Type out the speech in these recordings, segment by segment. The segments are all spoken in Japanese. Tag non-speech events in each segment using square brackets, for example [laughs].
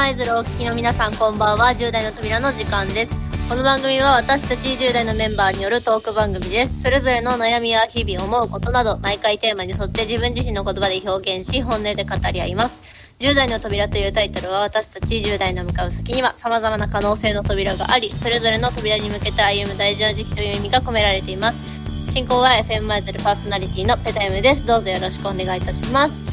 舞鶴お聞きの皆さんこんばんは。10代の扉の時間です。この番組は私たち10代のメンバーによるトーク番組です。それぞれの悩みや日々思うことなど毎回テーマに沿って自分自身の言葉で表現し本音で語り合います。10代の扉というタイトルは私たち10代の向かう先には様々な可能性の扉がありそれぞれの扉に向けて歩む大事な時期という意味が込められています。進行は FM 舞鶴パーソナリティのペタイムです。どうぞよろしくお願いいたします。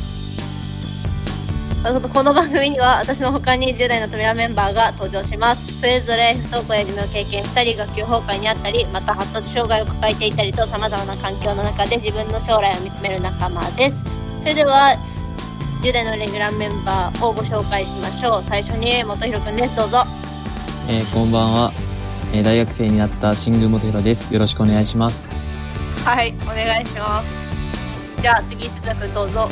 この番組には私の他に10代の扉メンバーが登場します。それぞれ不登校や寿命を経験したり学級崩壊にあったりまた発達障害を抱えていたりと様々な環境の中で自分の将来を見つめる仲間です。それでは10代のレギュラーメンバーをご紹介しましょう。最初に元弘くんです。どうぞ。えー、こんばんは、えー、大学生になった新宮元弘です。よろしくお願いします。はいお願いします。じゃあ次節田くんどうぞ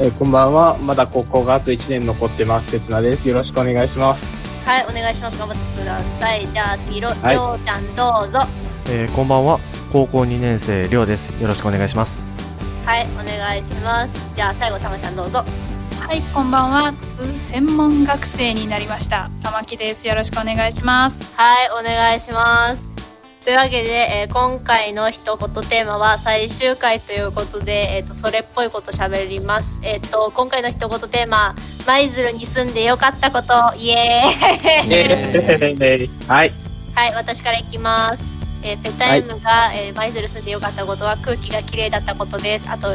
えー、こんばんは。まだ高校があと1年残ってます。せつなです。よろしくお願いします。はい、お願いします。頑張ってください。じゃあ次、りょ,、はい、りょうちゃんどうぞ。えー、こんばんは。高校2年生、りょうです。よろしくお願いします。はい、お願いします。じゃあ最後、たまちゃんどうぞ。はい、こんばんは。専門学生になりました。玉木です。よろしくお願いします。はい、お願いします。というわけで、えー、今回の一言テーマは最終回ということで、えっ、ー、と、それっぽいこと喋ります。えっ、ー、と、今回の一言テーマ、舞鶴に住んでよかったこと、イエーイはい。はい、私からいきます。えー、ペタイムが、はい、えー、舞鶴住んでよかったことは空気が綺麗だったことです。あと、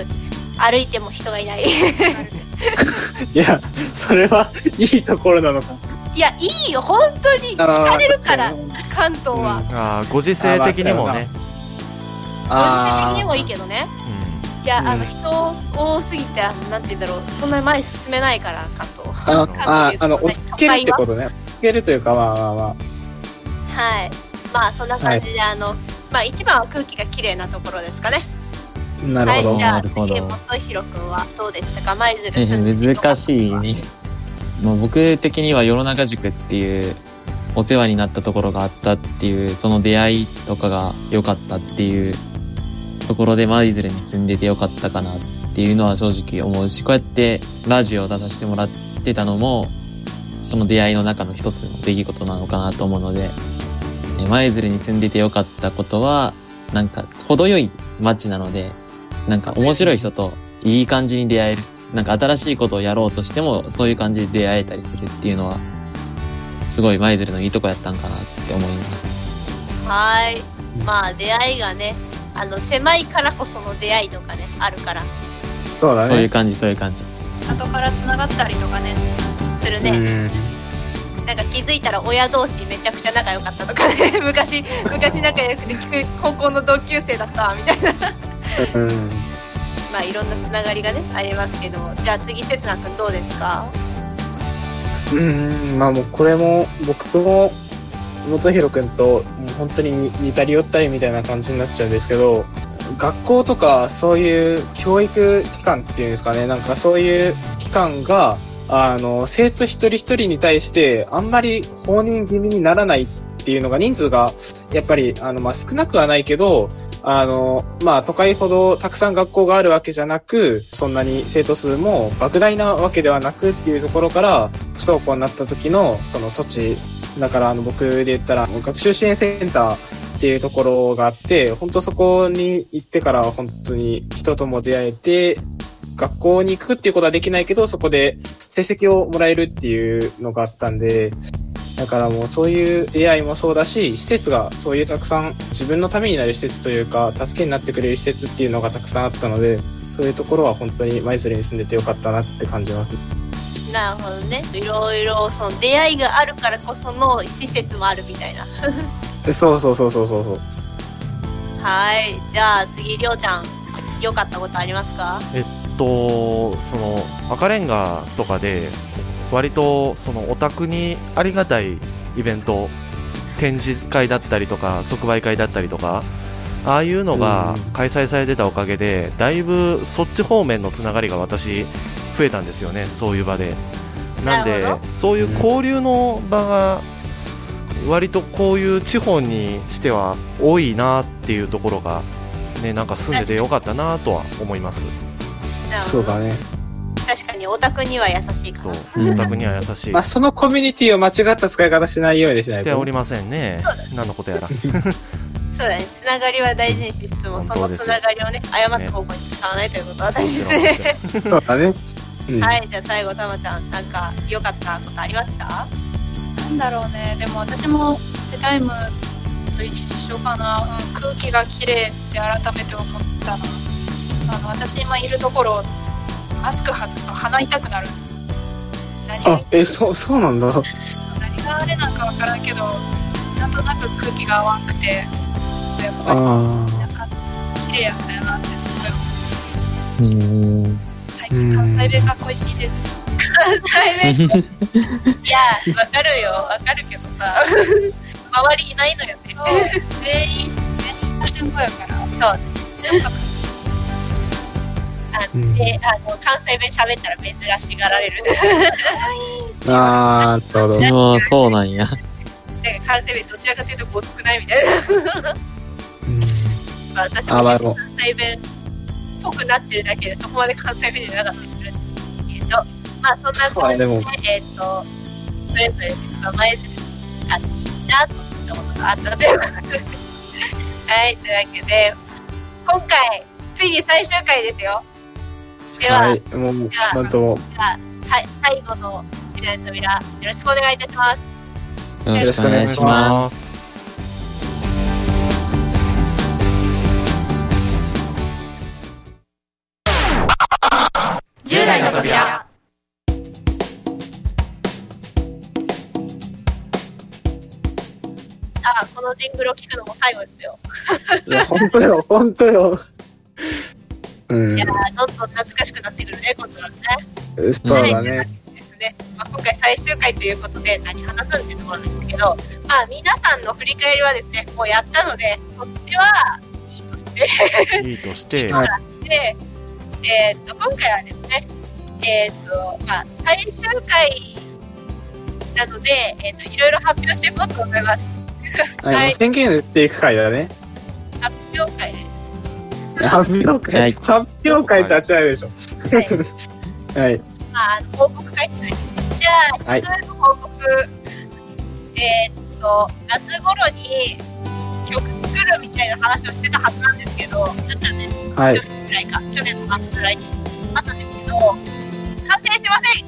歩いても人がいない。[laughs] いや、それは [laughs] いいところなのか。いやいいよ本当に。聞かれるから関東は、うん、ああご時世的にもね。ご時世的にもいいけどね、うん、いや、あの人多すぎてなんて言うんだろう。そんな前進めないから関東あああの落ち着けるってことね。落ち着けるというかまあまあまあ。はい。まあそんな感じで、はい、あのまあ一番は空気が綺麗なところですかね。なるほど。はい、じゃあ次元弘君はどうでしたか？舞鶴難しいね。まあ、僕的には世の中塾っていうお世話になったところがあったっていうその出会いとかが良かったっていうところで舞鶴に住んでて良かったかなっていうのは正直思うしこうやってラジオを出させてもらってたのもその出会いの中の一つの出来事なのかなと思うので舞鶴に住んでて良かったことはなんか程よい街なのでなんか面白い人といい感じに出会える。なんか新しいことをやろうとしても、そういう感じで出会えたりするっていうのは、すごい舞鶴のいいとこやったんかなって思います。はい。まあ出会いがね、あの、狭いからこその出会いとかね、あるから。そうだね。そういう感じ、そういう感じ。後から繋がったりとかね、するね。なんか気づいたら親同士めちゃくちゃ仲良かったとかね [laughs] 昔昔仲良くて聞く高校の同級生だったみたいなうんまあいろんなつながりがねありますけどじゃあ次せつな君どうですか？うんまあもうこれも僕も元弘君ともう本当に似たり寄ったりみたいな感じになっちゃうんですけど学校とかそういう教育機関っていうんですかね。なんかそういう機関があの生徒一人一人に対してあんまり放任気味にならないっていうのが人数がやっぱりあのまあ少なくはないけどあの、まあ、都会ほどたくさん学校があるわけじゃなく、そんなに生徒数も莫大なわけではなくっていうところから、不登校になった時のその措置、だからあの僕で言ったら、学習支援センターっていうところがあって、本当そこに行ってから本当に人とも出会えて、学校に行くっていうことはできないけど、そこで成績をもらえるっていうのがあったんで、だからもうそういう AI もそうだし、施設がそういうたくさん自分のためになる施設というか、助けになってくれる施設っていうのがたくさんあったので、そういうところは本当に舞鶴に住んでてよかったなって感じます。なるほどね。いろいろその出会いがあるからこその施設もあるみたいな。[laughs] そうそうそうそうそうそう。はい。じゃあ次、りょうちゃん、良かったことありますか？えっと、その赤レンガとかで割とそのオタクにありがたいイベント展示会だったりとか即売会だったりとかああいうのが開催されてたおかげでだいぶそっち方面のつながりが私増えたんですよねそういう場で。なんでそういう交流の場が割とこういう地方にしては多いなっていうところがねなんか住んでてよかったなとは思います。そうだね確かにオタクには優しいかそらう。オタクには優しいまあ、。そのコミュニティを間違った使い方しないようにしないと。しておりませんね。何のことやら。[laughs] そうだねつながりは大事にしつつもそのつながりをね誤った方向に使わないということは大事もですねそうだね。うん、はいじゃあ最後たまちゃんなんか良かったことありますかなんだろうねでも私もセタイムと一緒かな、うん、空気が綺麗って改めて思ったなあの私今いるところマスク外すと鼻痛くなる。あ、え、そう、そうなんだ。何があれなんかわからんけどなんとなく空気が合わんくてやっぱりあなんか綺麗やったよなってすごいうん。最近関西弁が恋しいです。関西弁。いやわかるよ。わかるけどさ。[laughs] 周りいないのよね。そう。全員全員多純語やから。そう全部あうん。であの関西弁喋ったら珍しがられる。[laughs] あ。ああ、なるほど。でも、そうなんや。なんか関西弁どちらかというとごつくないみたいな。うん。まあ私あ、まあ、もも関西弁っぽくなってるだけでそこまで関西弁じゃなかったりするんですけど。まあそんなそう感じでえっ、とそれぞれですが前ずあいいなと思ったことがあったということで。はいというわけで今回ついに最終回ですよでう、は、はい、もう、なんとも。じゃあさい最後の時代の扉よろしくお願いいたしますよろしくお願いします。10代の扉さあこのジングルを聞くのも最後ですよいや、本当よ、本当よ。うん。いや、ーどんどん懐かしくなってくるね今度はね。そうだね。ですね、まあ、今回最終回ということで何話すんってところなんですけど、まあ、皆さんの振り返りはですねもうやったのでそっちはいいとして。いいとして、[laughs] はい。で、えーっと今回はですねえーっとまあ最終回なので、えーっといろいろ発表していこうと思います。[laughs] はい、宣言でっていく回だね。発表会です発表会、はい。発表会とは違うでしょ。はい。ま [laughs] あ、あの報告会ですね。じゃあ、はい。一つ目の報告、えーっと、夏頃に曲作るみたいな話をしてたはずなんですけど、はい。去。年ぐらいか、去年の夏ぐらいに。あったんですけど、完成しません。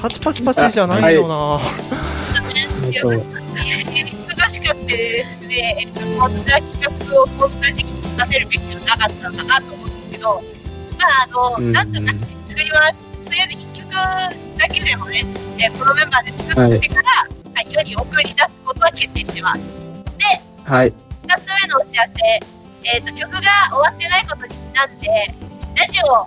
パチパチパチじゃないよな、えっと、忙しかってですね、えっと、こんな企画をこんな時期に出せるべきではなかったんだなと思うんですけど、まあ、あの、うんなんとかして作ります。とりあえず一曲だけでもね、えこのメンバーで作ってから、はい、世に送り出すことは決定してます。はい。二つ目のお知らせ、えっ、と、曲が終わってないことにちなんで、ラジオ、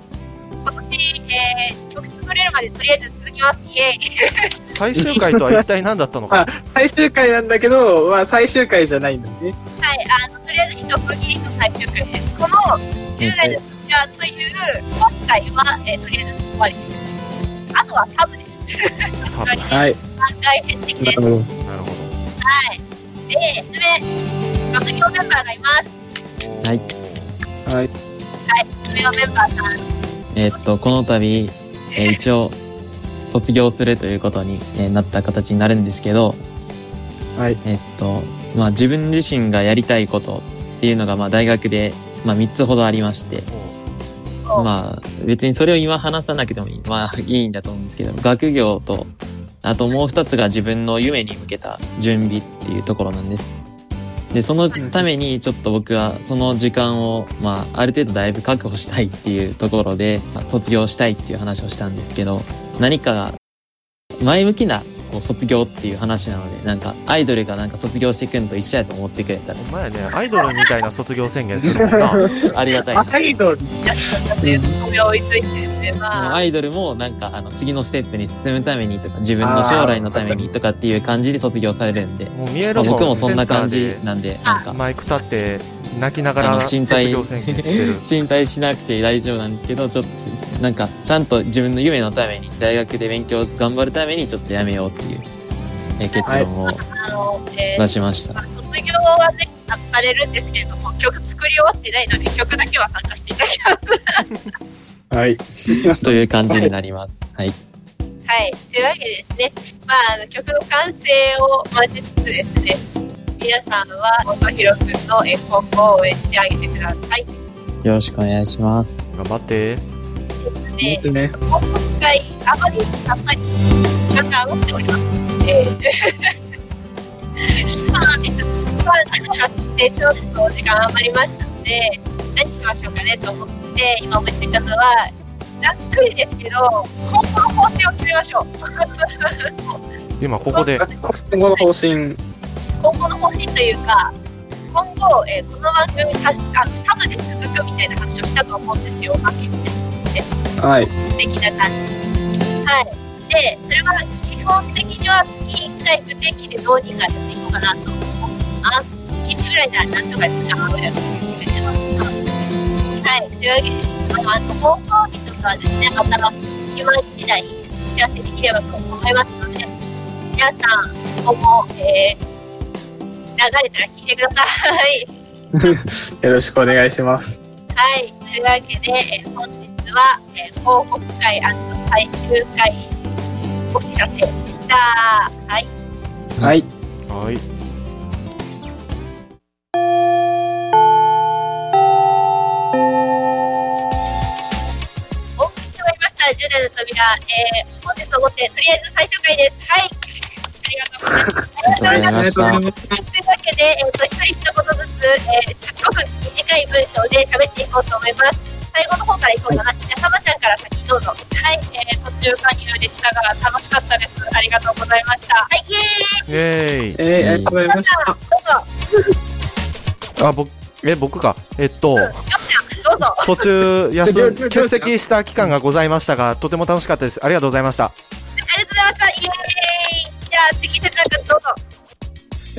今年、えー、曲作れるまでとりあえず続きます。イエイ。[laughs] 最終回とは一体何だったのか [laughs] 最終回なんだけど、まあ最終回じゃないんだね。はい、あの、とりあえず一区切りの最終回です。この10代の扉という今回は、えーとりあえず終わりです。あとはサブです。サブはい。番外編的です。なるほど。ほはい。で、3つ目、卒業メンバーがいます。どはいはい。卒業メンバーさん。えーっと、この度、えー一応、卒業するということにえーなった形になるんですけど、はい。えーっと、まあ自分自身がやりたいことっていうのが、まあ大学で、まあ3つほどありまして、おまあ別にそれを今話さなくてもいい、まあいいんだと思うんですけど、学業と、あともう二つが自分の夢に向けた準備っていうところなんです。で、そのためにちょっと僕はその時間を、まあある程度だいぶ確保したいっていうところで、まあ卒業したいっていう話をしたんですけど、何かが前向きなこう卒業っていう話なので、なんかアイドルがなんか卒業していくんと一緒やと思ってくれたら。お前ね。アイドルみたいな卒業宣言するもんな。[laughs] ありがたいな。アイドル。アイドルもなんかあの次のステップに進むためにとか自分の将来のためにとかっていう感じで卒業されるんで、もう見えまある僕もそんな感じなんで、なんか。マイク立って泣きながあらの心配 [laughs] 心配しなくて大丈夫なんですけど、ちょっとなんかちゃんと自分の夢のために大学で勉強頑張るためにちょっとやめようっていうえ結論をあの、えー出しました。まあ卒業はね、されるんですけれども、曲作り終わってないので、曲だけは参加していただきます。はい。[laughs] という感じになります。はい。はい。というわけでですね、まあ、あの曲の完成を待ちつつですね、皆さんは、元弘くんのえ今後を応援してあげてください。よろしくお願いします。頑張って。で、でね。今回、あまり、あんまり、時間が余っておりますので、[laughs] まあ、実は、で、ちょっと時間余りましたので、何しましょうかねと思って、今思いついたのは、ざっくりですけど、今後の方針を決めましょう。今ここで、[laughs] 今後の方針。今後の方針というか、今後、えーこの番組確かサブで続くみたいな話をしたと思うんですよ、おまけみたいなはい。的な感じ。はい。で、それは基本的には月1回不定期でどうにかやっていこうかなと思ってます。月1ぐらいならなんとか時間があるはい。というわけで、まあ、あの放送日とかはですね、また決まり次第お知らせできればと思いますので、皆さん、今後も、えー、流れたら聞いてください。[laughs] よろしくお願いします。はい。というわけで、えー本日は、えー報告会最終回お知らせでした。はい。はい。はい。お送りしてまいりました、10代の扉。えー、本日をもって、とりあえず最終回です。はい。ありがとうございます。ありがとうございます。というわけで、えっ、と、一人一言ずつ、えー、すっごく短い文章で喋っていこうと思います。最後の方からいこうかな。じゃあ、さまちゃんから先どうぞ。はい、えー、途中加入でしたが楽しかったです。ありがとうございました。はい、イエーイイェーイ。えー、ありがとうございました。どうぞ。あ、僕、え、僕か。えっと、よっちゃん、どうぞ。途中、[laughs] 休、欠席した期間がございましたが、とても楽しかったです。ありがとうございました。ありがとうございました。イエーイじゃあ、次、哲也くんどうぞ。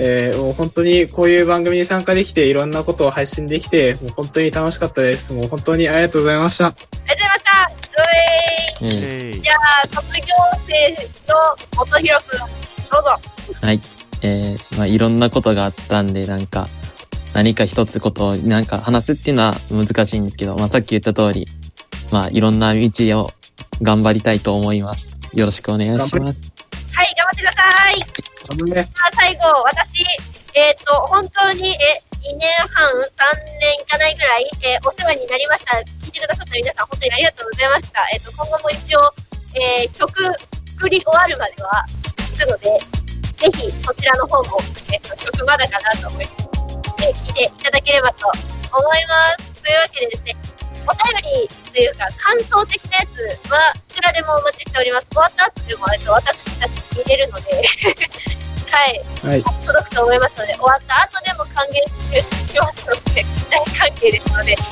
えー、もう本当にこういう番組に参加できていろんなことを配信できて、もう本当に楽しかったです。もう本当にありがとうございました。ありがとうございました。うえじゃあ、卒業生の元弘くん、どうぞ。ーはい。えー、まあいろんなことがあったんで、なんか、何か一つことを、なんか話すっていうのは難しいんですけど、まあさっき言った通り、まあいろんな道を頑張りたいと思います。よろしくお願いします。はい、頑張ってください。あのね、まあ、最後、私、えっ、と、本当に、え、2年半、3年いかないぐらい、えーお世話になりました。聞いてくださった皆さん、本当にありがとうございました。えっ、と、今後も一応、えー曲作り終わるまでは、行くので、ぜひ、そちらの方も、えっ、と、曲まだかなと思います。で、聞いていただければと思います。というわけでですね、お便りというか、感想的なやつは、いくらでもお待ちしております。終わった後でも、えっと、私たち見れるので、[laughs] はい。はい。届くと思いますので、終わった後でも歓迎ししますので、大歓迎ですので、ぜ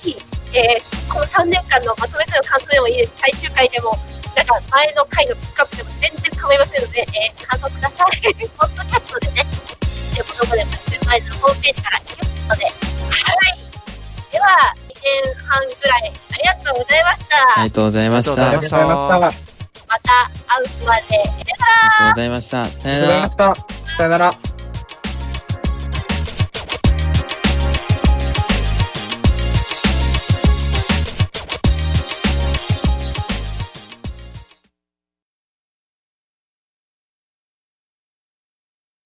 ひ、えーこの3年間のまとめての感想でもいいです。最終回でも、なんか前の回のピックアップでも全然構いませんので、えー感想ください。[laughs] ポッドキャストでね、でもどこでも前のホームページから聞くので、はい。では、2年半ぐらいありがとうございました。ありがとうございました。ありありがとうございました。また会うまで。さよならがとうございました。さありがとうございました。さよなら。